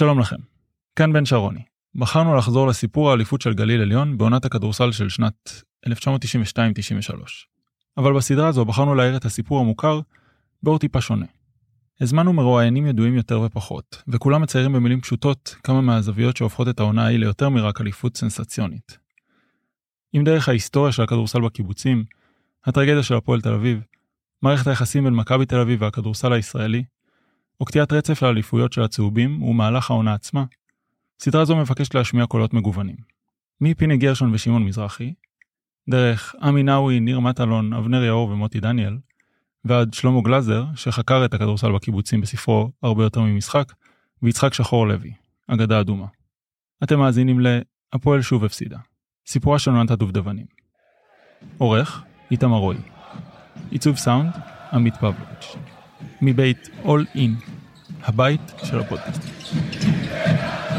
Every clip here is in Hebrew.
שלום לכם, כאן בן שרוני. בחרנו לחזור לסיפור האליפות של גליל עליון בעונת הכדורסל של שנת 1992-93. אבל בסדרה הזו בחרנו להעיר את הסיפור המוכר באור טיפה שונה. הזמנו מרואיינים ידועים יותר ופחות, וכולם מציירים במילים פשוטות כמה מהזוויות שהופכות את העונה ההיא ליותר מרק אליפות סנסציונית. אם דרך ההיסטוריה של הכדורסל בקיבוצים, הטרגדיה של הפועל תל אביב, מערכת היחסים בין מכבי תל אביב והכדורסל הישראלי, או קטיעת רצף לאליפויות של הצהובים ומהלך העונה עצמה, סדרה זו מבקשת להשמיע קולות מגוונים. מפיני גרשון ושמעון מזרחי, דרך עמי נאווי, ניר מטלון, אבנר יאור ומוטי דניאל, ועד שלמה גלזר, שחקר את הכדורסל בקיבוצים בספרו הרבה יותר ממשחק, ויצחק שחור לוי, אגדה אדומה. אתם מאזינים ל"הפועל שוב הפסידה", סיפורה של עונת הדובדבנים. עורך, איתמר רועי. עיצוב סאונד, עמית פבלוביץ'. מבית All In, הבית של הפודקאסטים.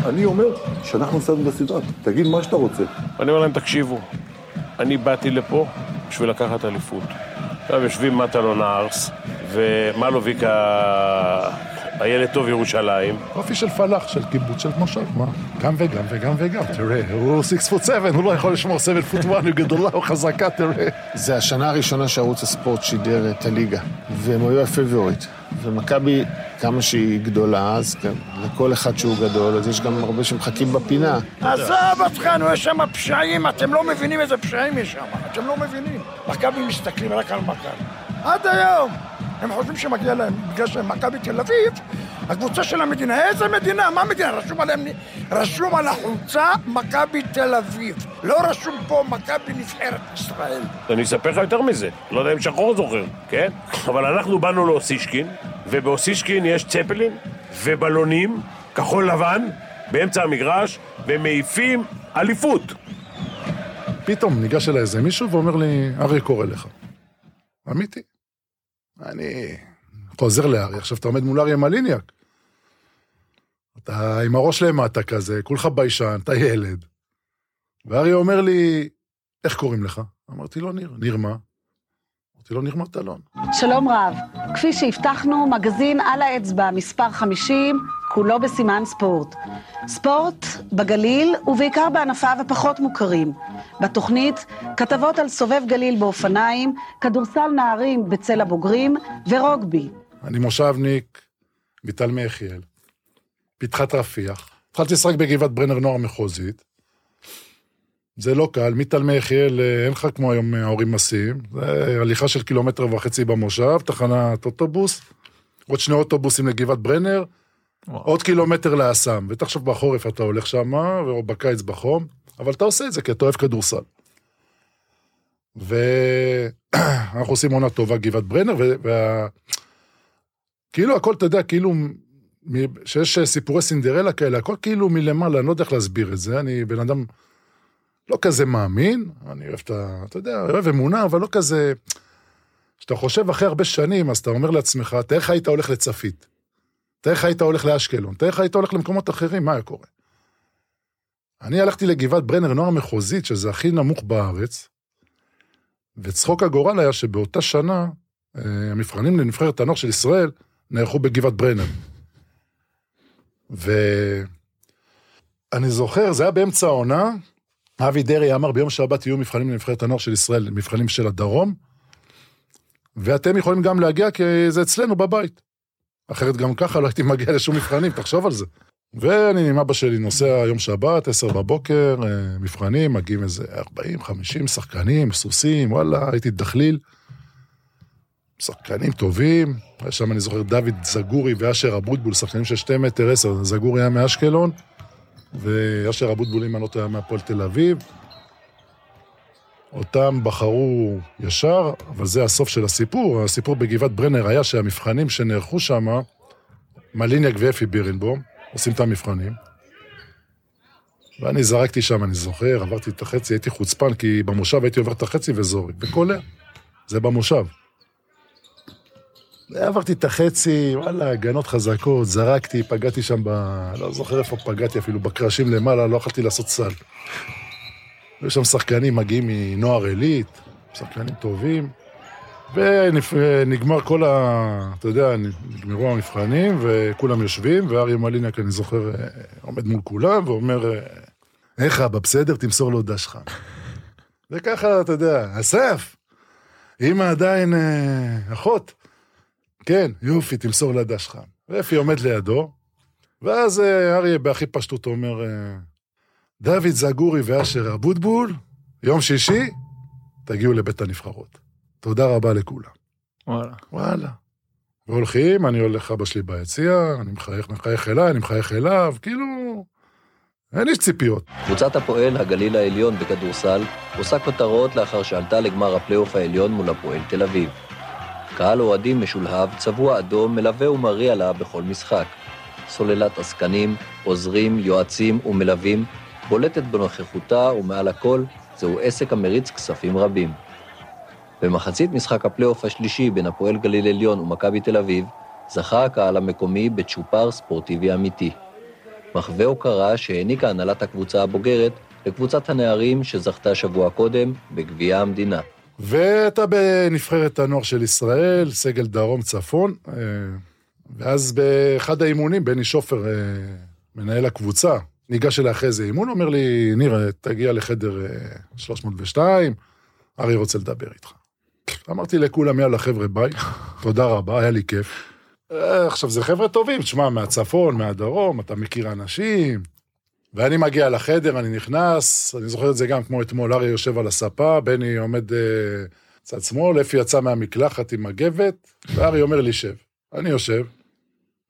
אני אומר שאנחנו נסיים בסדרה, תגיד מה שאתה רוצה. אני אומר להם, תקשיבו, אני באתי לפה בשביל לקחת אליפות. עכשיו יושבים מטלון הארס, ומלוביק הילד טוב ירושלים. אופי של פלאח, של קיבוץ, של מושב, מה? גם וגם וגם וגם, תראה, הוא 6 פוט 7, הוא לא יכול לשמור 7 פוט 1, הוא גדולה, הוא חזקה, תראה. זה השנה הראשונה שערוץ הספורט שידר את הליגה, והם היו הפיבוריט. ומכבי, כמה שהיא גדולה, אז כן, לכל אחד שהוא גדול, אז יש גם הרבה שמחכים בפינה. עזוב אותך, נו, יש שם פשעים, אתם לא מבינים איזה פשעים יש שם, אתם לא מבינים. מכבי מסתכלים רק על מכבי. עד היום. הם חושבים שמגיע להם, בגלל שהם מכבי תל אביב, הקבוצה של המדינה. איזה מדינה? מה מדינה? רשום עליהם, רשום על החולצה מכבי תל אביב. לא רשום פה מכבי נבחרת ישראל. אני אספר לך יותר מזה, לא יודע אם שחור זוכר, כן? אבל אנחנו באנו לאוסישקין, ובאוסישקין יש צפלין ובלונים, כחול לבן, באמצע המגרש, ומעיפים אליפות. פתאום ניגש אליי איזה מישהו ואומר לי, אריה קורא לך. אמיתי. אני חוזר לאריה, עכשיו אתה עומד מול אריה מליניאק. אתה עם הראש למטה כזה, כולך ביישן, אתה ילד. ואריה אומר לי, איך קוראים לך? אמרתי לו, ניר. ניר מה? אמרתי לו, ניר מטלון. שלום רב. כפי שהבטחנו, מגזין על האצבע, מספר 50, כולו בסימן ספורט. ספורט בגליל, ובעיקר בענפיו הפחות מוכרים. בתוכנית, כתבות על סובב גליל באופניים, כדורסל נערים בצל הבוגרים ורוגבי. אני מושבניק מתלמי יחיאל, פתחת רפיח. התחלתי לשחק בגבעת ברנר נוער מחוזית. זה לא קל, מתלמי יחיאל אין לך כמו היום ההורים מסיעים. זה הליכה של קילומטר וחצי במושב, תחנת אוטובוס, עוד שני אוטובוסים לגבעת ברנר, וואו. עוד קילומטר לאסם. ותחשוב בחורף אתה הולך שם, או בקיץ בחום, אבל אתה עושה את זה כי אתה אוהב כדורסל. ואנחנו עושים עונה טובה, גבעת ברנר, וה... כאילו הכל, אתה יודע, כאילו, שיש סיפורי סינדרלה כאלה, הכל כאילו מלמעלה, אני לא יודע איך להסביר את זה, אני בן אדם לא כזה מאמין, אני אוהב את ה... אתה יודע, אוהב אמונה, אבל לא כזה... כשאתה חושב אחרי הרבה שנים, אז אתה אומר לעצמך, תאר איך היית הולך לצפית, תאר איך היית הולך לאשקלון, תאר איך היית הולך למקומות אחרים, מה היה קורה? אני הלכתי לגבעת ברנר, נוער מחוזית, שזה הכי נמוך בארץ, וצחוק הגורל היה שבאותה שנה, אה, המבחנים לנבחרת הנוער של ישראל נערכו בגבעת ברנר. ואני זוכר, זה היה באמצע העונה, אבי דרעי אמר ביום שבת יהיו מבחנים לנבחרת הנוער של ישראל, מבחנים של הדרום, ואתם יכולים גם להגיע כי זה אצלנו בבית. אחרת גם ככה לא הייתי מגיע לשום מבחנים, תחשוב על זה. ואני עם אבא שלי נוסע יום שבת, עשר בבוקר, אה, מבחנים, מגיעים איזה 40, 50 שחקנים, סוסים, וואלה, הייתי דחליל. שחקנים טובים, שם אני זוכר דוד זגורי ואשר אבוטבול, שחקנים של שתי מטר עשר, זגורי היה מאשקלון, ואשר אבוטבול, אם אני לא טועה, מהפועל תל אביב. אותם בחרו ישר, אבל זה הסוף של הסיפור. הסיפור בגבעת ברנר היה שהמבחנים שנערכו שם, מליניאק ואפי בירנבום, עושים את המבחנים. ואני זרקתי שם, אני זוכר, עברתי את החצי, הייתי חוצפן, כי במושב הייתי עובר את החצי וזורק, וקולע. זה במושב. עברתי את החצי, וואלה, הגנות חזקות, זרקתי, פגעתי שם ב... לא זוכר איפה פגעתי, אפילו בקרשים למעלה, לא יכולתי לעשות סל. היו שם שחקנים מגיעים מנוער עילית, שחקנים טובים. ונגמר כל ה... אתה יודע, נגמרו המבחנים, וכולם יושבים, ואריה מליניאק, אני זוכר, אה, עומד מול כולם, ואומר, אה, איך אבא, בסדר? תמסור לו דש חם. וככה, אתה יודע, אסף, אמא עדיין אה, אחות, כן, יופי, תמסור לה דש חם. ואפי עומד לידו, ואז אריה בהכי פשטות אומר, דוד זגורי ואשר אבוטבול, יום שישי, תגיעו לבית הנבחרות. תודה רבה לכולם. וואלה. וואלה. והולכים, אני הולך אבא שלי ביציע, אני מחייך, מחייך אליי, אני מחייך אליו, כאילו... אין איש ציפיות. קבוצת הפועל הגליל העליון בכדורסל עושה כותרות לאחר שעלתה לגמר הפלייאוף העליון מול הפועל תל אביב. קהל אוהדים משולהב, צבוע אדום, מלווה ומריע לה בכל משחק. סוללת עסקנים, עוזרים, יועצים ומלווים, בולטת בנוכחותה ומעל הכל, זהו עסק המריץ כספים רבים. במחצית משחק הפלייאוף השלישי בין הפועל גליל עליון ומכבי תל אביב, זכה הקהל המקומי בצ'ופר ספורטיבי אמיתי. מחווה הוקרה שהעניקה הנהלת הקבוצה הבוגרת לקבוצת הנערים שזכתה שבוע קודם בגביע המדינה. ואתה בנבחרת הנוער של ישראל, סגל דרום צפון, אה, ואז באחד האימונים, בני שופר, אה, מנהל הקבוצה, ניגש אליי אחרי איזה אימון, אומר לי, ניר, תגיע לחדר אה, 302, ארי רוצה לדבר איתך. אמרתי לכולם, יאללה, חבר'ה, ביי, תודה רבה, היה לי כיף. אה, עכשיו, זה חבר'ה טובים, תשמע, מהצפון, מהדרום, אתה מכיר אנשים. ואני מגיע לחדר, אני נכנס, אני זוכר את זה גם כמו אתמול, אריה יושב על הספה, בני עומד אה, צד שמאל, אפי יצא מהמקלחת עם מגבת, ואריה אומר לי, שב. אני יושב,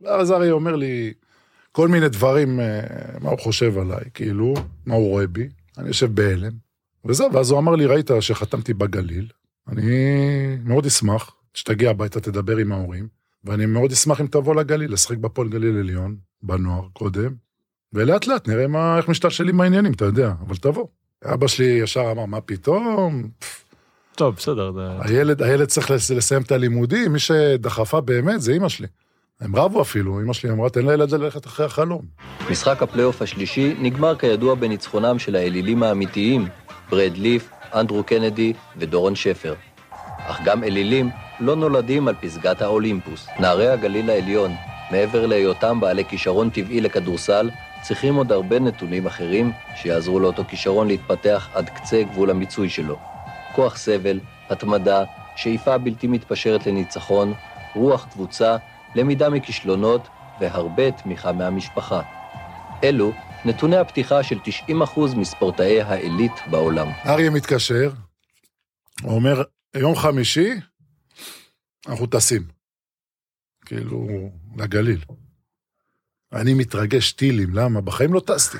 ואז אריה אומר לי כל מיני דברים, אה, מה הוא חושב עליי, כאילו, מה הוא רואה בי, אני יושב בהלם, וזהו, ואז הוא אמר לי, ראית שחתמתי בגליל, אני מאוד אשמח שתגיע הביתה, תדבר עם ההורים, ואני מאוד אשמח אם תבוא לגליל, לשחק בפועל גליל עליון, בנוער, קודם, ולאט לאט נראה מה, איך משתלשלים העניינים, אתה יודע, אבל תבוא. אבא שלי ישר אמר, מה פתאום? טוב, בסדר. הילד, הילד צריך לס- לסיים את הלימודים, מי שדחפה באמת זה אימא שלי. הם רבו אפילו, אימא שלי אמרה, תן לילד ללכת אחרי החלום. משחק הפלייאוף השלישי נגמר כידוע בניצחונם של האלילים האמיתיים, ברד ליף, אנדרו קנדי ודורון שפר. אך גם אלילים לא נולדים על פסגת האולימפוס. נערי הגליל העליון, מעבר להיותם בעלי כישרון טבעי לכדורסל, צריכים עוד הרבה נתונים אחרים שיעזרו לאותו כישרון להתפתח עד קצה גבול המיצוי שלו. כוח סבל, התמדה, שאיפה בלתי מתפשרת לניצחון, רוח קבוצה, למידה מכישלונות והרבה תמיכה מהמשפחה. אלו נתוני הפתיחה של 90% מספורטאי העילית בעולם. אריה מתקשר, הוא אומר, יום חמישי, אנחנו טסים. כאילו, לגליל. אני מתרגש טילים, למה? בחיים לא טסתי.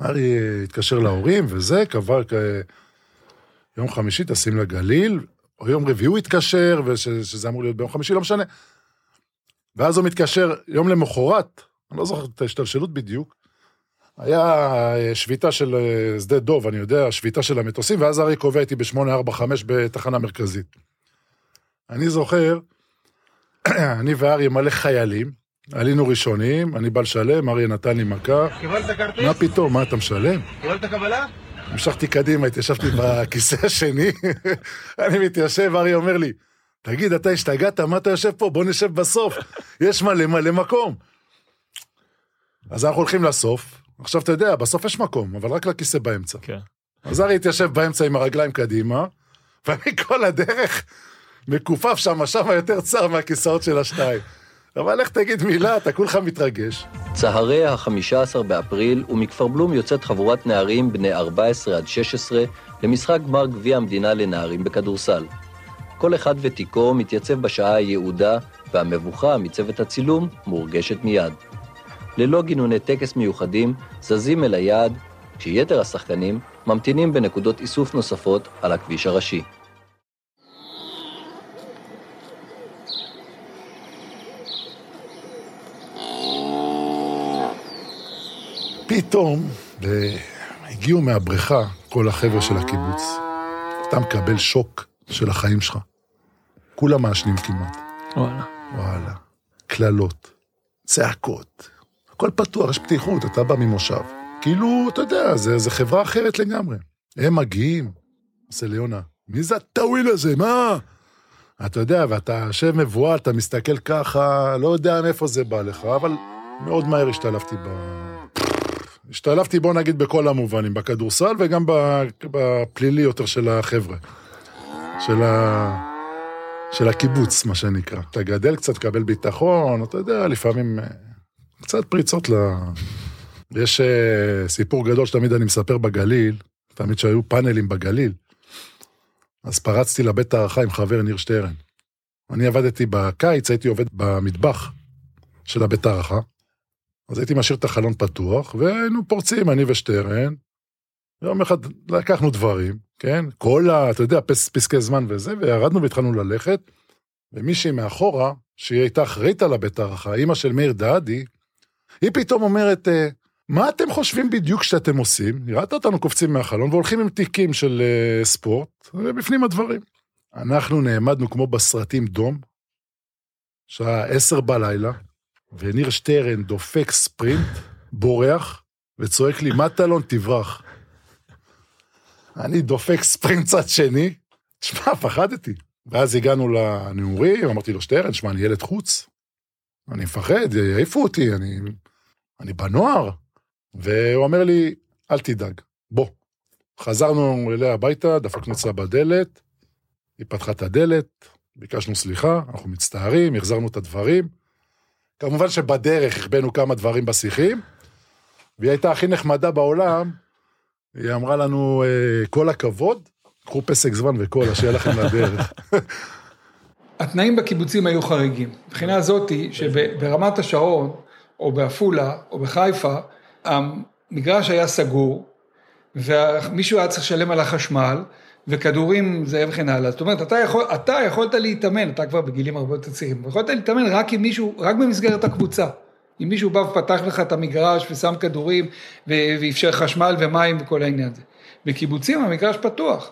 אריה התקשר להורים וזה, קבע, יום חמישי טסים לגליל, או יום רביעי הוא התקשר, ושזה אמור להיות ביום חמישי, לא משנה. ואז הוא מתקשר יום למחרת, אני לא זוכר את ההשתלשלות בדיוק, היה אה, שביתה של אה, שדה דוב, אני יודע, שביתה של המטוסים, ואז ארי קובע איתי ב-845 בתחנה מרכזית. אני זוכר, אני ואריה מלא חיילים, עלינו ראשונים, אני בא לשלם, אריה נתן לי מכה. קיבלת כרטיס? מה פתאום, מה אתה משלם? קיבלת קבלה? המשכתי קדימה, התיישבתי בכיסא השני, אני מתיישב, אריה אומר לי, תגיד, אתה השתגעת, מה אתה יושב פה? בוא נשב בסוף, יש מלא מלא מקום. אז אנחנו הולכים לסוף, עכשיו אתה יודע, בסוף יש מקום, אבל רק לכיסא באמצע. כן. אז ארי התיישב באמצע עם הרגליים קדימה, ואני כל הדרך מכופף שם, שם יותר צר מהכיסאות של השתיים. אבל איך תגיד מילה, אתה כולך מתרגש. צהרי ה-15 באפריל, ומכפר בלום יוצאת חבורת נערים בני 14 עד 16 למשחק גמר גביע המדינה לנערים בכדורסל. כל אחד ותיקו מתייצב בשעה היעודה, והמבוכה מצוות הצילום מורגשת מיד. ללא גינוני טקס מיוחדים, זזים אל היעד, כשיתר השחקנים ממתינים בנקודות איסוף נוספות על הכביש הראשי. פתאום הגיעו מהבריכה כל החבר'ה של הקיבוץ. אתה מקבל שוק של החיים שלך. כולם מעשנים כמעט. וואלה. וואלה. קללות, צעקות, הכל פתוח, יש פתיחות, אתה בא ממושב. כאילו, אתה יודע, זה, זה חברה אחרת לגמרי. הם מגיעים, עושה ליונה, מי זה הטאוויל הזה, מה? אתה יודע, ואתה יושב מבוהל, אתה מסתכל ככה, לא יודע מאיפה זה בא לך, אבל מאוד מהר השתלבתי ב... השתלבתי, בוא נגיד, בכל המובנים, בכדורסל וגם בפלילי יותר של החבר'ה. של, ה... של הקיבוץ, מה שנקרא. אתה גדל קצת, תקבל ביטחון, אתה יודע, לפעמים אה, קצת פריצות ל... יש אה, סיפור גדול שתמיד אני מספר בגליל, תמיד שהיו פאנלים בגליל, אז פרצתי לבית הערכה עם חבר ניר שטרן. אני עבדתי בקיץ, הייתי עובד במטבח של הבית הערכה, אז הייתי משאיר את החלון פתוח, והיינו פורצים, אני ושטרן. יום אחד לקחנו דברים, כן? כל ה... אתה יודע, פס, פסקי זמן וזה, וירדנו והתחלנו ללכת, ומישהי מאחורה, שהיא הייתה אחראית על הערכה, אימא של מאיר דהדי, היא פתאום אומרת, אה, מה אתם חושבים בדיוק שאתם עושים? נראית אותנו קופצים מהחלון והולכים עם תיקים של אה, ספורט, ובפנים הדברים. אנחנו נעמדנו כמו בסרטים דום, שעה עשר בלילה, וניר שטרן דופק ספרינט, בורח, וצועק לי, מטלון, תברח. אני דופק ספרינט צד שני, תשמע, פחדתי. ואז הגענו לנעורים, אמרתי לו, שטרן, שמע, אני ילד חוץ. אני מפחד, יעיפו אותי, אני, אני בנוער. והוא אומר לי, אל תדאג, בוא. חזרנו אליה הביתה, דפקנו אצלה בדלת, היא פתחה את הדלת, ביקשנו סליחה, אנחנו מצטערים, החזרנו את הדברים. כמובן שבדרך החבאנו כמה דברים בשיחים, והיא הייתה הכי נחמדה בעולם, היא אמרה לנו, "אה, כל הכבוד, קחו פסק זמן וקולה, שיהיה לכם לדרך. התנאים בקיבוצים היו חריגים. מבחינה זאתי שברמת השרון, או בעפולה, או בחיפה, המגרש היה סגור, ומישהו היה צריך לשלם על החשמל, וכדורים זה וכן הלאה. זאת אומרת, אתה, יכול, אתה יכולת להתאמן, אתה כבר בגילים הרבה יותר צעירים, יכולת להתאמן רק עם מישהו, רק במסגרת הקבוצה. אם מישהו בא ופתח לך את המגרש ושם כדורים ואפשר חשמל ומים וכל העניין הזה. בקיבוצים המגרש פתוח.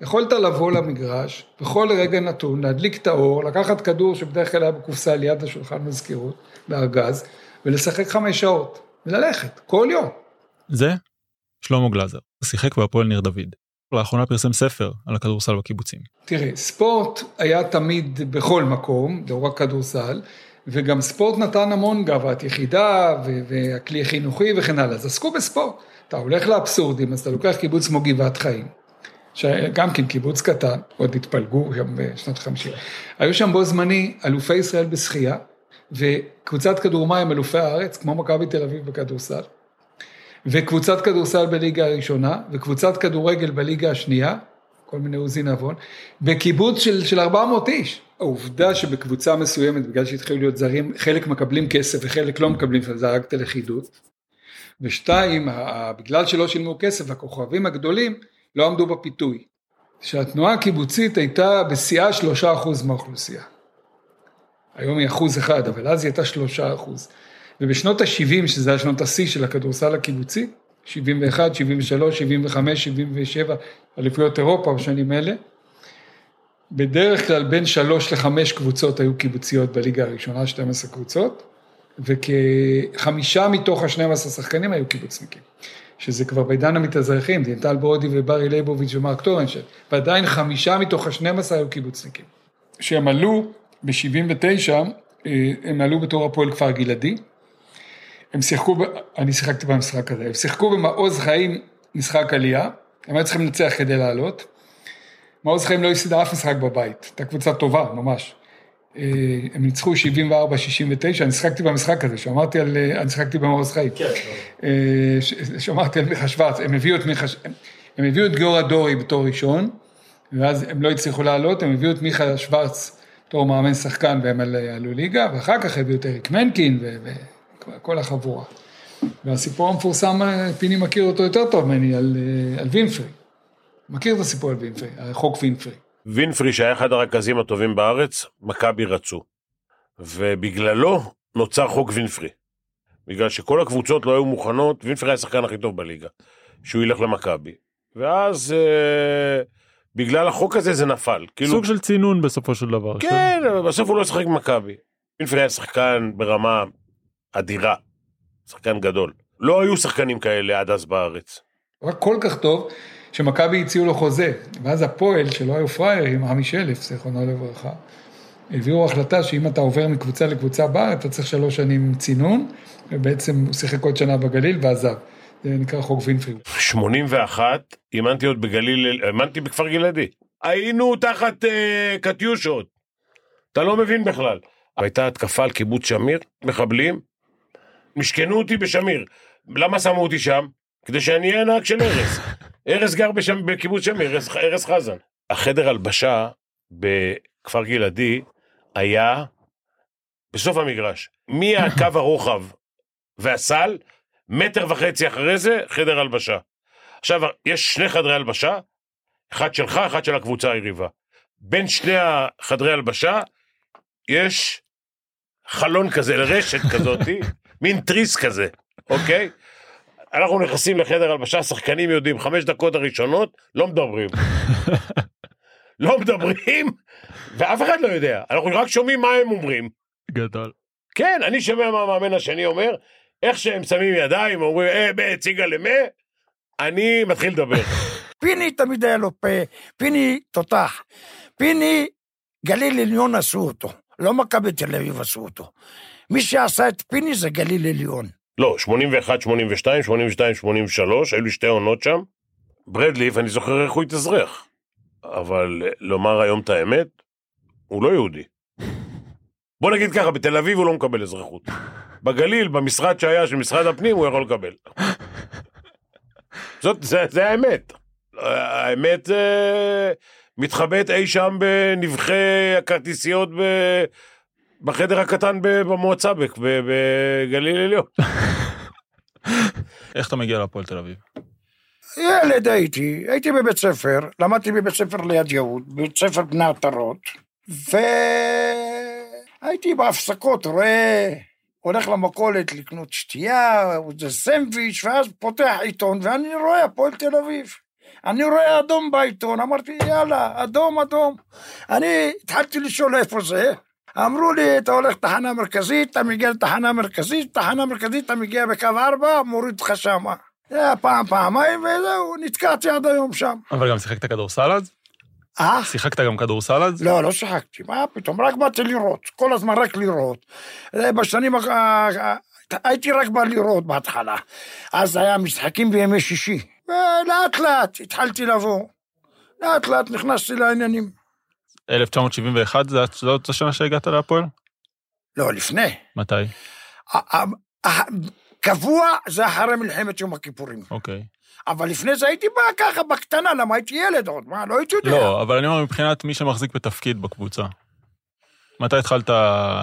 יכולת לבוא למגרש, בכל רגע נתון, להדליק את האור, לקחת כדור שבדרך כלל היה בקופסה ליד השולחן מזכירות, בארגז, ולשחק חמש שעות, וללכת, כל יום. זה שלמה גלאזר, שיחק בהפועל ניר דוד. לאחרונה פרסם ספר על הכדורסל בקיבוצים. תראה, ספורט היה תמיד בכל מקום, לא רק כדורסל, וגם ספורט נתן המון גאוות יחידה, והכלי החינוכי וכן הלאה, אז עסקו בספורט. אתה הולך לאבסורדים, אז אתה לוקח קיבוץ כמו גבעת חיים, שגם כן קיבוץ קטן, עוד התפלגו שם בשנות ה-50. היו שם בו זמני אלופי ישראל בשחייה, וקבוצת כדור מים אלופי הארץ, כמו מכבי תל אביב בכדורסל, וקבוצת כדורסל בליגה הראשונה, וקבוצת כדורגל בליגה השנייה, כל מיני עוזי נבון, בקיבוץ של, של 400 איש. העובדה שבקבוצה מסוימת, בגלל שהתחילו להיות זרים, חלק מקבלים כסף וחלק לא מקבלים, זה רק את הלכידות. ושתיים, בגלל שלא שילמו כסף, הכוכבים הגדולים לא עמדו בפיתוי. שהתנועה הקיבוצית הייתה בשיאה שלושה אחוז מהאוכלוסייה. היום היא אחוז אחד, אבל אז היא הייתה שלושה אחוז. ובשנות ה-70, שזה היה שנות השיא של הכדורסל הקיבוצי, 71, 73, 75, 77, אליפויות אירופה בשנים אלה, בדרך כלל בין שלוש לחמש קבוצות היו קיבוציות בליגה הראשונה, 12 קבוצות, וכחמישה מתוך ה-12 שחקנים היו קיבוצניקים. שזה כבר בעידן המתאזרחים, דינטל ברודי וברי ליבוביץ' ומרק טורנשל, ועדיין חמישה מתוך ה-12 היו קיבוצניקים. כשהם עלו ב-79, הם עלו בתור הפועל כפר גלעדי, הם שיחקו, ב... אני שיחקתי במשחק הזה, הם שיחקו במעוז חיים משחק עלייה, הם היו צריכים לנצח כדי לעלות. מעוז חיים לא הפסידה אף משחק בבית, הייתה קבוצה טובה, ממש. אה, הם ניצחו 74-69, אני שיחקתי במשחק הזה, שמרתי על, אה, אני שיחקתי במעוז חיים. כן. אה, שמרתי על מיכה שוורץ, הם הביאו את מיכה, הם הביאו את גיורא דורי בתור ראשון, ואז הם לא הצליחו לעלות, הם הביאו את מיכה שוורץ בתור מאמן שחקן והם על- עלו ליגה, ואחר כך הביאו את אריק מנקין וכל החבורה. והסיפור המפורסם, פיני מכיר אותו יותר טוב ממני, על, על וינפרי. מכיר את הסיפור על וינפרי, חוק וינפרי. וינפרי שהיה אחד הרכזים הטובים בארץ, מכבי רצו. ובגללו נוצר חוק וינפרי. בגלל שכל הקבוצות לא היו מוכנות, וינפרי היה השחקן הכי טוב בליגה, שהוא ילך למכבי. ואז אה, בגלל החוק הזה זה נפל. כאילו, סוג של צינון בסופו של דבר. כן, אבל בסוף הוא לא ישחק במכבי. וינפרי היה שחקן ברמה אדירה, שחקן גדול. לא היו שחקנים כאלה עד אז בארץ. רק כל כך טוב, שמכבי הציעו לו חוזה, ואז הפועל, שלא היו פראיירים, עמי שלף, זיכרונו לברכה, העבירו החלטה שאם אתה עובר מקבוצה לקבוצה בארץ, אתה צריך שלוש שנים צינון, ובעצם הוא שיחק עוד שנה בגליל ועזב. זה נקרא חוק וינפריד. 81, אימנתי עוד בגליל, אימנתי בכפר גלעדי. היינו תחת אה, קטיושות. אתה לא מבין בכלל. הייתה התקפה על קיבוץ שמיר, מחבלים, משכנו אותי בשמיר. למה שמו אותי שם? כדי שאני אהיה נהג של ארז. ארז גר בשם, בקיבוץ שמיר, ארז, ארז חזן. החדר הלבשה בכפר גלעדי היה בסוף המגרש. מהקו הרוחב והסל, מטר וחצי אחרי זה, חדר הלבשה. עכשיו, יש שני חדרי הלבשה, אחד שלך, אחד של הקבוצה היריבה. בין שני החדרי הלבשה, יש חלון כזה, רשת כזאתי, מין תריס כזה, אוקיי? אנחנו נכנסים לחדר הלבשה, שחקנים יודעים, חמש דקות הראשונות, לא מדברים. לא מדברים, ואף אחד לא יודע. אנחנו רק שומעים מה הם אומרים. גדול. כן, אני שומע מה המאמן השני אומר, איך שהם שמים ידיים, אומרים, אה, מה, הציגה למה? אני מתחיל לדבר. פיני תמיד היה לו פה, פיני תותח. פיני, גליל עליון עשו אותו, לא מכבי תל אביב עשו אותו. מי שעשה את פיני זה גליל עליון. לא, 81, 82, 82, 83, היו לי שתי עונות שם. ברדליף, אני זוכר איך הוא התאזרח. אבל לומר היום את האמת, הוא לא יהודי. בוא נגיד ככה, בתל אביב הוא לא מקבל אזרחות. בגליל, במשרד שהיה של משרד הפנים, הוא יכול לקבל. זאת, זה, זה האמת. האמת זה מתחבאת אי שם בנבחי הכרטיסיות. בחדר הקטן ב- במועצה בגליל עליון. איך אתה מגיע להפועל תל אביב? ילד הייתי, הייתי בבית ספר, למדתי בבית ספר ליד יהוד, בבית ספר בני עטרות, והייתי בהפסקות, רואה, הולך למכולת לקנות שתייה, איזה סנדוויץ', ואז פותח עיתון, ואני רואה הפועל תל אביב. אני רואה אדום בעיתון, אמרתי, יאללה, אדום, אדום. אני התחלתי לשאול איפה זה, אמרו לי, אתה הולך לתחנה מרכזית, אתה מגיע לתחנה מרכזית, תחנה מרכזית, אתה מגיע בקו 4, מוריד אותך שמה. זה היה פעם, פעמיים, וזהו, נתקעתי עד היום שם. אבל גם שיחקת כדורסל אז? אה? שיחקת גם כדורסל אז? לא, לא שיחקתי, מה פתאום, רק באתי לראות, כל הזמן רק לראות. בשנים, הייתי רק בא לראות בהתחלה. אז היה משחקים בימי שישי, ולאט לאט התחלתי לבוא. לאט לאט נכנסתי לעניינים. 1971 זה- זאת השנה שהגעת להפועל? לא, לפני. מתי? קבוע זה אחרי מלחמת יום הכיפורים. אוקיי. אבל לפני זה הייתי בא ככה בקטנה, למה הייתי ילד עוד, מה, לא הייתי יודע. לא, אבל אני אומר מבחינת מי שמחזיק בתפקיד בקבוצה. מתי התחלת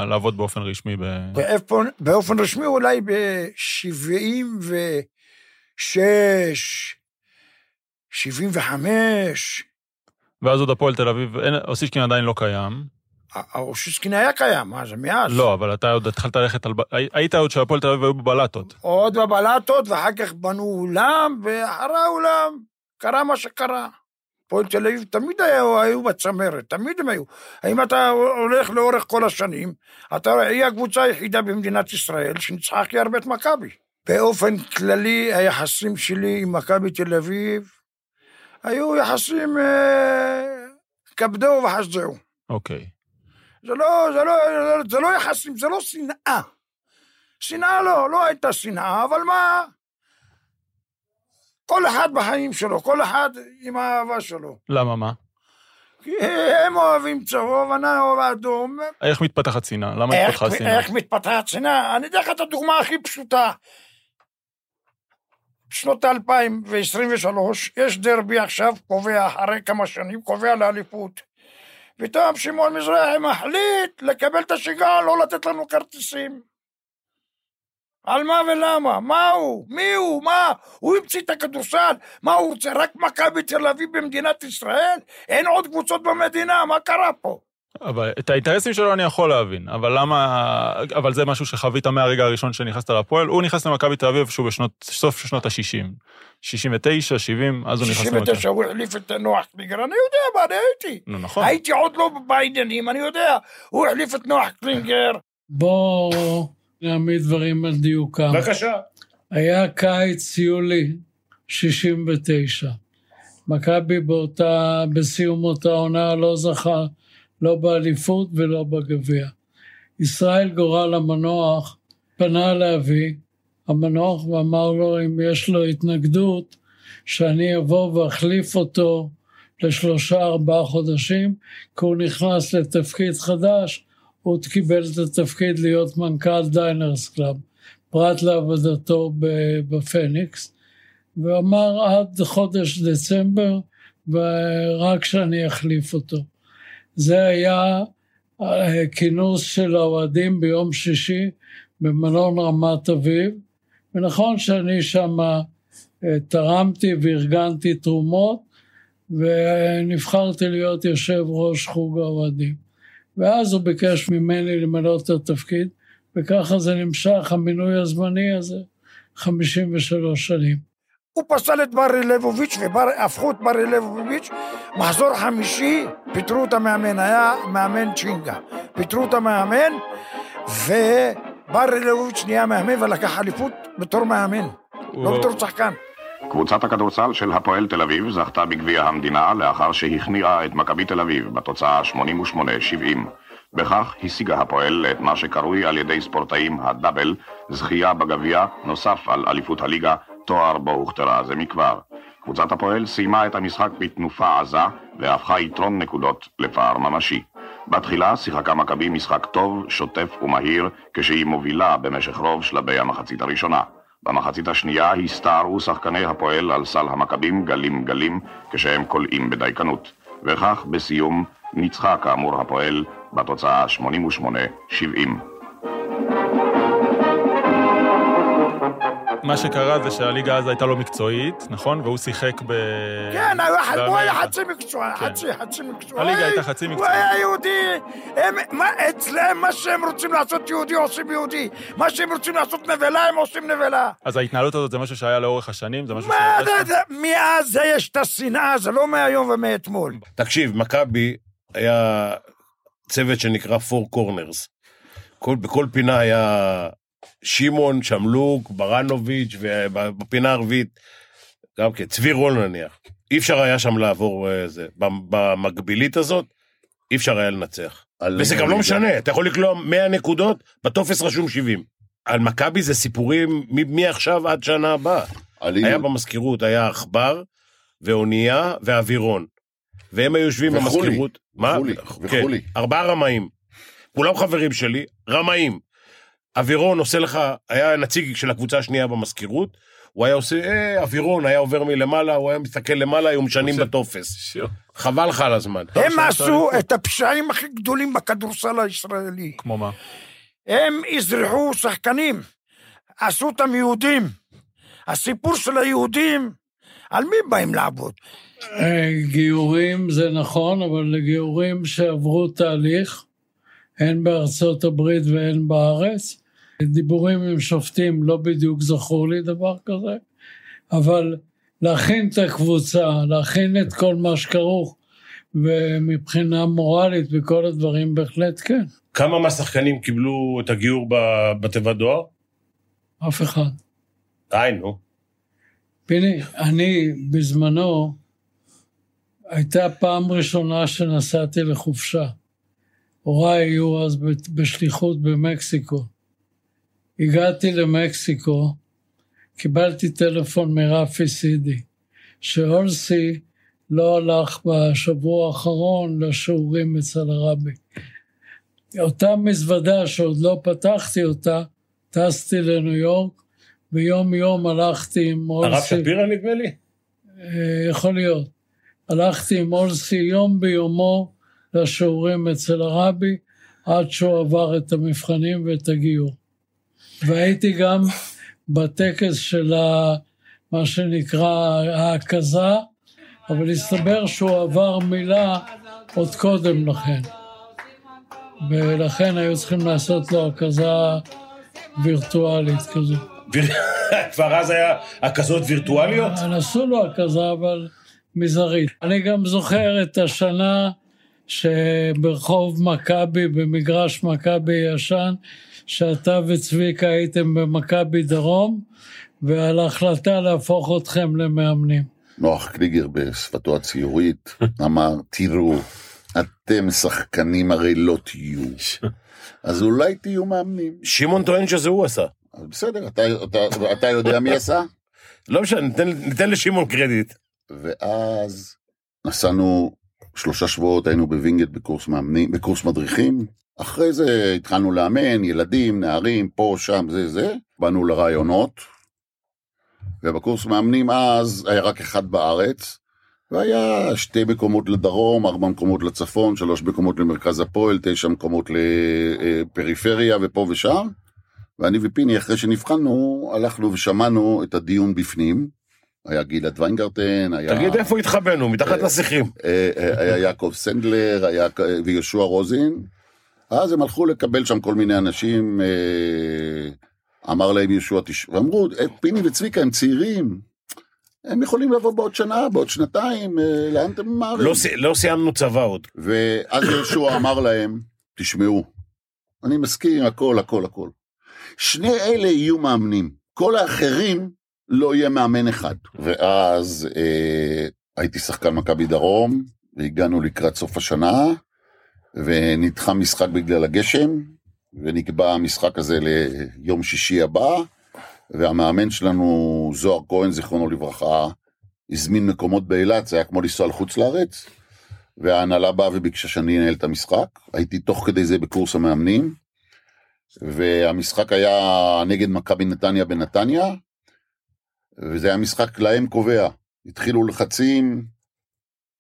לעבוד באופן רשמי ב... באופן, באופן רשמי אולי ב-76, 75, ואז עוד הפועל תל אביב, אוסישקין עדיין לא קיים. האושיסקין היה קיים, מה זה מאז? לא, אבל אתה עוד התחלת ללכת על... היית עוד שהפועל תל אביב היו בבלטות. עוד בבלטות, ואחר כך בנו אולם, ואחרי האולם קרה מה שקרה. הפועל תל אביב תמיד היו, היו בצמרת, תמיד הם היו. האם אתה הולך לאורך כל השנים, אתה רואה, היא הקבוצה היחידה במדינת ישראל שניצחה הכי הרבה את מכבי. באופן כללי, היחסים שלי עם מכבי תל אביב היו יחסים אה, כבדו וחסדו. אוקיי. זה לא, זה לא, זה לא יחסים, זה לא שנאה. שנאה לא, לא הייתה שנאה, אבל מה? כל אחד בחיים שלו, כל אחד עם האהבה שלו. למה מה? כי הם אוהבים צהוב, אני אוהב אדום. איך מתפתחת שנאה? למה התפתחה שנאה? איך מתפתחת שנאה? אני אתן לך את הדוגמה הכי פשוטה. בשנות 2023, יש דרבי עכשיו, קובע, אחרי כמה שנים, קובע לאליפות. פתאום שמעון מזרחי מחליט לקבל את השיגעון, לא לתת לנו כרטיסים. על מה ולמה? מה הוא? מי הוא? מה? הוא המציא את הכדורסל? מה הוא רוצה? רק מכבי תל אביב במדינת ישראל? אין עוד קבוצות במדינה, מה קרה פה? אבל את האינטרסים שלו אני יכול להבין, אבל למה... אבל זה משהו שחווית מהרגע הראשון שנכנסת להפועל. הוא נכנס למכבי תל אביב שהוא בשנות... סוף שנות ה-60. 69, 70, אז הוא נכנס למכבי. 69 הוא החליף את נוח קלינגר, אני יודע מה, אני הייתי. נו, נכון. הייתי עוד לא בעניינים, אני יודע. הוא החליף את נוח קלינגר. בואו נעמיד דברים על דיוקם. בבקשה. היה קיץ יולי 69. מכבי באותה, בסיום אותה עונה לא זכה לא באליפות ולא בגביע. ישראל גורל המנוח פנה לאבי המנוח ואמר לו אם יש לו התנגדות שאני אבוא ואחליף אותו לשלושה ארבעה חודשים כי הוא נכנס לתפקיד חדש הוא קיבל את התפקיד להיות מנכ"ל דיינרס קלאב פרט לעבודתו בפניקס ואמר עד חודש דצמבר ורק שאני אחליף אותו. זה היה אה, כינוס של האוהדים ביום שישי במלון רמת אביב, ונכון שאני שם אה, תרמתי וארגנתי תרומות, ונבחרתי להיות יושב ראש חוג האוהדים. ואז הוא ביקש ממני למלא את התפקיד, וככה זה נמשך, המינוי הזמני הזה, 53 שנים. הוא פסל את ברי לבוביץ' והפכו את ברי לבוביץ', מחזור חמישי, פיטרו את המאמן, היה מאמן צ'ינגה. פיטרו את המאמן, וברי לבוביץ' נהיה מאמן ולקח אליפות בתור מאמן, לא בתור שחקן. קבוצת הכדורסל של הפועל תל אביב זכתה בגביע המדינה לאחר שהכניעה את מכבי תל אביב בתוצאה 88-70. בכך השיגה הפועל את מה שקרוי על ידי ספורטאים הדאבל, זכייה בגביע נוסף על אליפות הליגה תואר בו הוכתרה זה מכבר. קבוצת הפועל סיימה את המשחק בתנופה עזה והפכה יתרון נקודות לפער ממשי. בתחילה שיחקה מכבי משחק טוב, שוטף ומהיר כשהיא מובילה במשך רוב שלבי המחצית הראשונה. במחצית השנייה הסתערו שחקני הפועל על סל המכבים גלים גלים כשהם כולאים בדייקנות. וכך בסיום ניצחה כאמור הפועל בתוצאה 88-70. מה שקרה זה שהליגה אז הייתה לו מקצועית, נכון? והוא שיחק ב... כן, הוא היה חצי מקצועי, חצי, חצי מקצועי. הליגה הייתה חצי מקצועי. הוא היה יהודי. הם, מה, אצלם מה שהם רוצים לעשות יהודי עושים יהודי. מה שהם רוצים לעשות נבלה הם עושים נבלה. אז ההתנהלות הזאת זה משהו שהיה לאורך השנים? זה משהו מה, זה, זה, מאז זה יש את השנאה, זה לא מהיום ומאתמול. תקשיב, מכבי היה צוות שנקרא Four Corners. כל, בכל פינה היה שמעון, שמלוק, ברנוביץ', ובפינה הרביעית, גם כן, צבי רול נניח. אי אפשר היה שם לעבור. אה, במקבילית הזאת, אי אפשר היה לנצח. וזה גם לא משנה, אתה יכול לקלוע 100 נקודות, בטופס רשום 70. על מכבי זה סיפורים מעכשיו עד שנה הבאה. היה במזכירות, היה עכבר, ואונייה, ואווירון. והם היו יושבים במזכירות. וחולי, וחולי. כן, ארבעה רמאים. כולם חברים שלי, רמאים. אווירון עושה לך, היה נציג של הקבוצה השנייה במזכירות, הוא היה עושה, אה, אווירון היה עובר מלמעלה, הוא היה מסתכל למעלה, היו משנים בטופס. חבל לך על הזמן. הם עשו את הפשעים הכי גדולים בכדורסל הישראלי. כמו מה? הם אזרחו שחקנים, עשו אותם יהודים. הסיפור של היהודים, על מי באים לעבוד? אה, גיורים זה נכון, אבל לגיורים שעברו תהליך, הן בארצות הברית והן בארץ, דיבורים עם שופטים לא בדיוק זכור לי דבר כזה, אבל להכין את הקבוצה, להכין את כל מה שכרוך, ומבחינה מורלית וכל הדברים בהחלט כן. כמה מהשחקנים קיבלו את הגיור בתיבת דואר? אף אחד. די, נו. פיני, אני בזמנו, הייתה פעם ראשונה שנסעתי לחופשה. הוריי היו אז בשליחות במקסיקו. הגעתי למקסיקו, קיבלתי טלפון מרפי סידי, שאולסי לא הלך בשבוע האחרון לשיעורים אצל הרבי. אותה מזוודה שעוד לא פתחתי אותה, טסתי לניו יורק, ויום יום הלכתי עם אולסי... הרב שפירא נדמה לי? אה, יכול להיות. הלכתי עם אולסי יום ביומו לשיעורים אצל הרבי, עד שהוא עבר את המבחנים ואת הגיור. והייתי גם בטקס של ה, מה שנקרא ההקזה, אבל הסתבר שהוא עבר מילה עוד קודם לכן. ולכן היו צריכים לעשות לו הקזה וירטואלית כזו. כבר אז היה הקזות וירטואליות? עשו לו הקזה, אבל מזערית. אני גם זוכר את השנה שברחוב מכבי, במגרש מכבי ישן, שאתה וצביקה הייתם במכבי דרום, ועל ההחלטה להפוך אתכם למאמנים. נוח קליגר בשפתו הציורית אמר, תראו, אתם שחקנים הרי לא תהיו, אז אולי תהיו מאמנים. שמעון טוען שזה הוא עשה. אז בסדר, אתה, אתה, אתה יודע מי עשה? לא משנה, ניתן, ניתן לשמעון קרדיט. ואז נסענו שלושה שבועות, היינו בווינגייט בקורס מאמנים, בקורס מדריכים. אחרי זה התחלנו לאמן, ילדים, נערים, פה, שם, זה, זה. באנו לרעיונות, ובקורס מאמנים אז היה רק אחד בארץ, והיה שתי מקומות לדרום, ארבע מקומות לצפון, שלוש מקומות למרכז הפועל, תשע מקומות לפריפריה ופה ושם. ואני ופיני, אחרי שנבחנו, הלכנו ושמענו את הדיון בפנים. היה גלעד ויינגרטן, היה... תגיד איפה התחבאנו, מתחת לשיחים. אה, אה, היה יעקב סנדלר, היה ויהושע רוזין. אז הם הלכו לקבל שם כל מיני אנשים, אה, אמר להם יהושע, תש... ואמרו, "אה, פיני וצביקה הם צעירים, הם יכולים לבוא בעוד שנה, בעוד שנתיים, אה, לאן אתם ממהרים? לא, לא סיימנו צבא עוד. ואז יהושע אמר להם, תשמעו, אני מסכים, הכל, הכל, הכל. שני אלה יהיו מאמנים, כל האחרים לא יהיה מאמן אחד. ואז אה, הייתי שחקן מכבי דרום, והגענו לקראת סוף השנה, ונדחה משחק בגלל הגשם, ונקבע המשחק הזה ליום שישי הבא, והמאמן שלנו, זוהר כהן, זיכרונו לברכה, הזמין מקומות באילת, זה היה כמו לנסוע לחוץ לארץ, וההנהלה באה וביקשה שאני אנהל את המשחק. הייתי תוך כדי זה בקורס המאמנים, והמשחק היה נגד מכבי נתניה בנתניה, וזה היה משחק להם קובע. התחילו לחצים,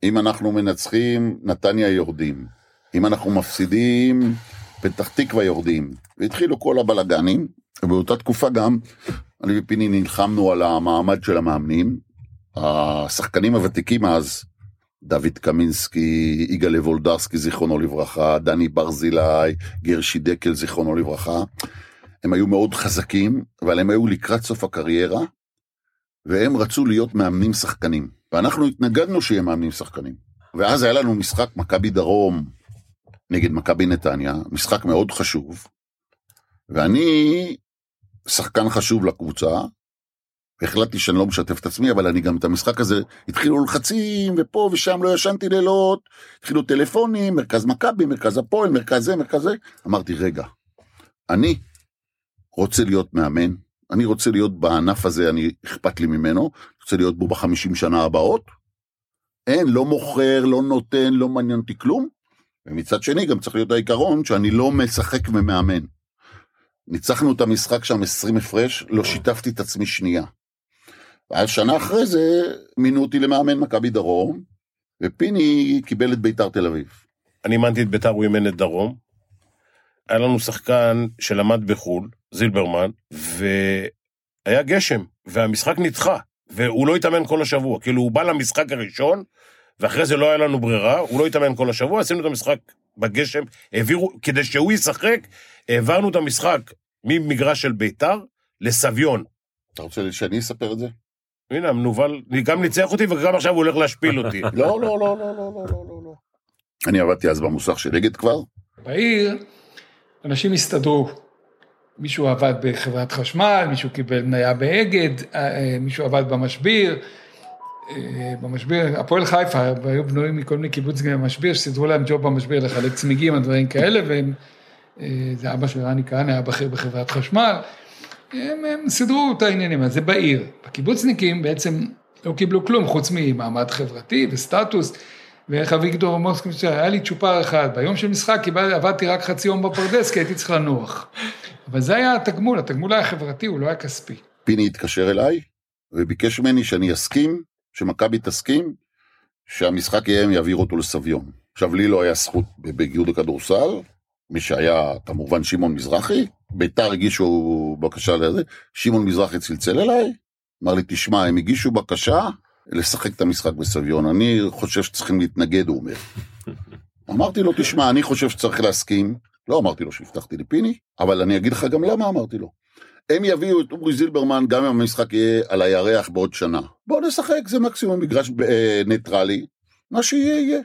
אם אנחנו מנצחים, נתניה יורדים. אם אנחנו מפסידים, פתח תקווה יורדים. והתחילו כל הבלגנים, ובאותה תקופה גם, אני ופיני נלחמנו על המעמד של המאמנים. השחקנים הוותיקים אז, דוד קמינסקי, יגאל וולדרסקי, זיכרונו לברכה, דני ברזילי, גרשי דקל, זיכרונו לברכה, הם היו מאוד חזקים, אבל הם היו לקראת סוף הקריירה, והם רצו להיות מאמנים שחקנים. ואנחנו התנגדנו שיהיה מאמנים שחקנים. ואז היה לנו משחק מכבי דרום נגד מכבי נתניה, משחק מאוד חשוב, ואני שחקן חשוב לקבוצה, החלטתי שאני לא משתף את עצמי, אבל אני גם את המשחק הזה, התחילו לחצים, ופה ושם לא ישנתי לילות, התחילו טלפונים, מרכז מכבי, מרכז הפועל, מרכז זה, מרכז זה. אמרתי, רגע, אני רוצה להיות מאמן, אני רוצה להיות בענף הזה, אני, אכפת לי ממנו, רוצה להיות בו בחמישים שנה הבאות. אין, לא מוכר, לא נותן, לא מעניין אותי כלום. ומצד שני, גם צריך להיות העיקרון שאני לא משחק ומאמן. ניצחנו את המשחק שם 20 הפרש, לא שיתפתי את עצמי שנייה. ואז שנה אחרי זה מינו אותי למאמן מכבי דרום, ופיני קיבל את ביתר תל אביב. אני אימנתי את ביתר, הוא אימן את דרום. היה לנו שחקן שלמד בחו"ל, זילברמן, והיה גשם, והמשחק נדחה, והוא לא התאמן כל השבוע. כאילו, הוא בא למשחק הראשון, ואחרי זה לא היה לנו ברירה, הוא לא התאמן כל השבוע, עשינו את המשחק בגשם, העבירו, כדי שהוא ישחק, העברנו את המשחק ממגרש של ביתר לסביון. אתה רוצה שאני אספר את זה? הנה, המנוול, גם ניצח אותי וגם עכשיו הוא הולך להשפיל אותי. לא, לא, לא, לא, לא, לא, לא, לא, אני עבדתי אז במוסך של אגד כבר. בעיר, אנשים הסתדרו. מישהו עבד בחברת חשמל, מישהו קיבל מניה באגד, אה, אה, מישהו עבד במשביר. אה, במשביר, הפועל חיפה היו בנויים מכל מיני קיבוצניקים במשביר, שסידרו להם ג'וב במשביר לחלק צמיגים, הדברים כאלה, והם, אה, זה אבא של רני כהנא, היה בכיר בחברת חשמל. הם, הם סידרו את העניינים, אז זה בעיר. בקיבוצניקים בעצם לא קיבלו כלום, חוץ ממעמד חברתי וסטטוס. ואיך אביגדור מוסקוביץ', היה לי צ'ופר אחד, ביום של משחק עבדתי רק חצי יום בפרדס, כי הייתי צריך לנוח. אבל זה היה התגמול, התגמול היה חברתי, הוא לא היה כספי. פיני התקשר אליי, וביקש ממני שאני אסכים, שמכבי תסכים, שהמשחק יהיה, הם יעבירו אותו לסביון. עכשיו, לי לא היה זכות באיגוד הכדורסל, מי שהיה כמובן שמעון מזרחי, ביתר הגישו בקשה לזה, שמעון מזרחי צלצל אליי, אמר לי, תשמע, הם הגישו בקשה לשחק את המשחק בסביון, אני חושב שצריכים להתנגד, הוא אומר. אמרתי לו, תשמע, אני חושב שצריך להסכים, לא אמרתי לו שהבטחתי לפיני, אבל אני אגיד לך גם למה אמרתי לו. הם יביאו את אורי זילברמן גם אם המשחק יהיה על הירח בעוד שנה. בואו נשחק, זה מקסימום מגרש אה, ניטרלי, מה שיהיה יהיה.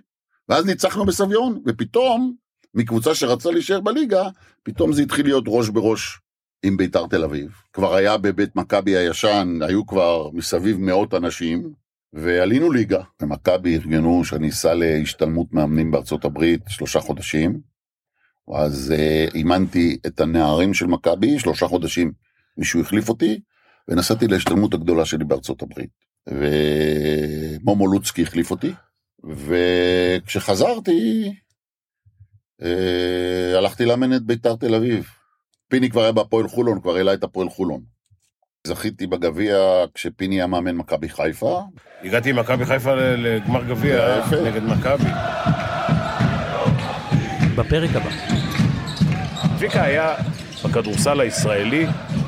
ואז ניצחנו בסביון, ופתאום, מקבוצה שרצה להישאר בליגה, פתאום זה התחיל להיות ראש בראש עם ביתר תל אביב. כבר היה בבית מכבי הישן, היו כבר מסביב מאות אנשים, ועלינו ליגה, ומכבי ארגנו שאני אסע להשתלמות מאמנים בארצות הברית שלושה חודשים. אז אה, אימנתי את הנערים של מכבי, שלושה חודשים מישהו החליף אותי, ונסעתי להשתלמות הגדולה שלי בארצות הברית. ומומו לוצקי החליף אותי, וכשחזרתי, אה, הלכתי לאמן את ביתר תל אביב. פיני כבר היה בהפועל חולון, כבר העלה את הפועל חולון. זכיתי בגביע כשפיני היה מאמן מכבי חיפה. הגעתי עם מכבי חיפה לגמר גביע. נגד מכבי. בפרק הבא. צביקה היה בכדורסל הישראלי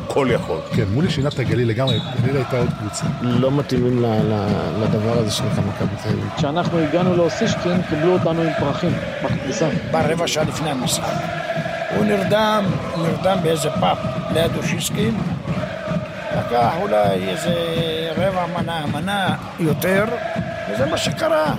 כל יכול. כן, מולי שינה את הגליל לגמרי, גליל הייתה עוד קבוצה. לא מתאימים ל- ל- לדבר הזה שנקרא מכבי תל אביב. כשאנחנו הגענו לאוסישקין, קיבלו אותנו עם פרחים בכניסה. ברבע שעה לפני המשחק. הוא נרדם, נרדם באיזה פאב ליד אושיסקין, לקח אולי איזה רבע מנה, מנה יותר, וזה מה שקרה.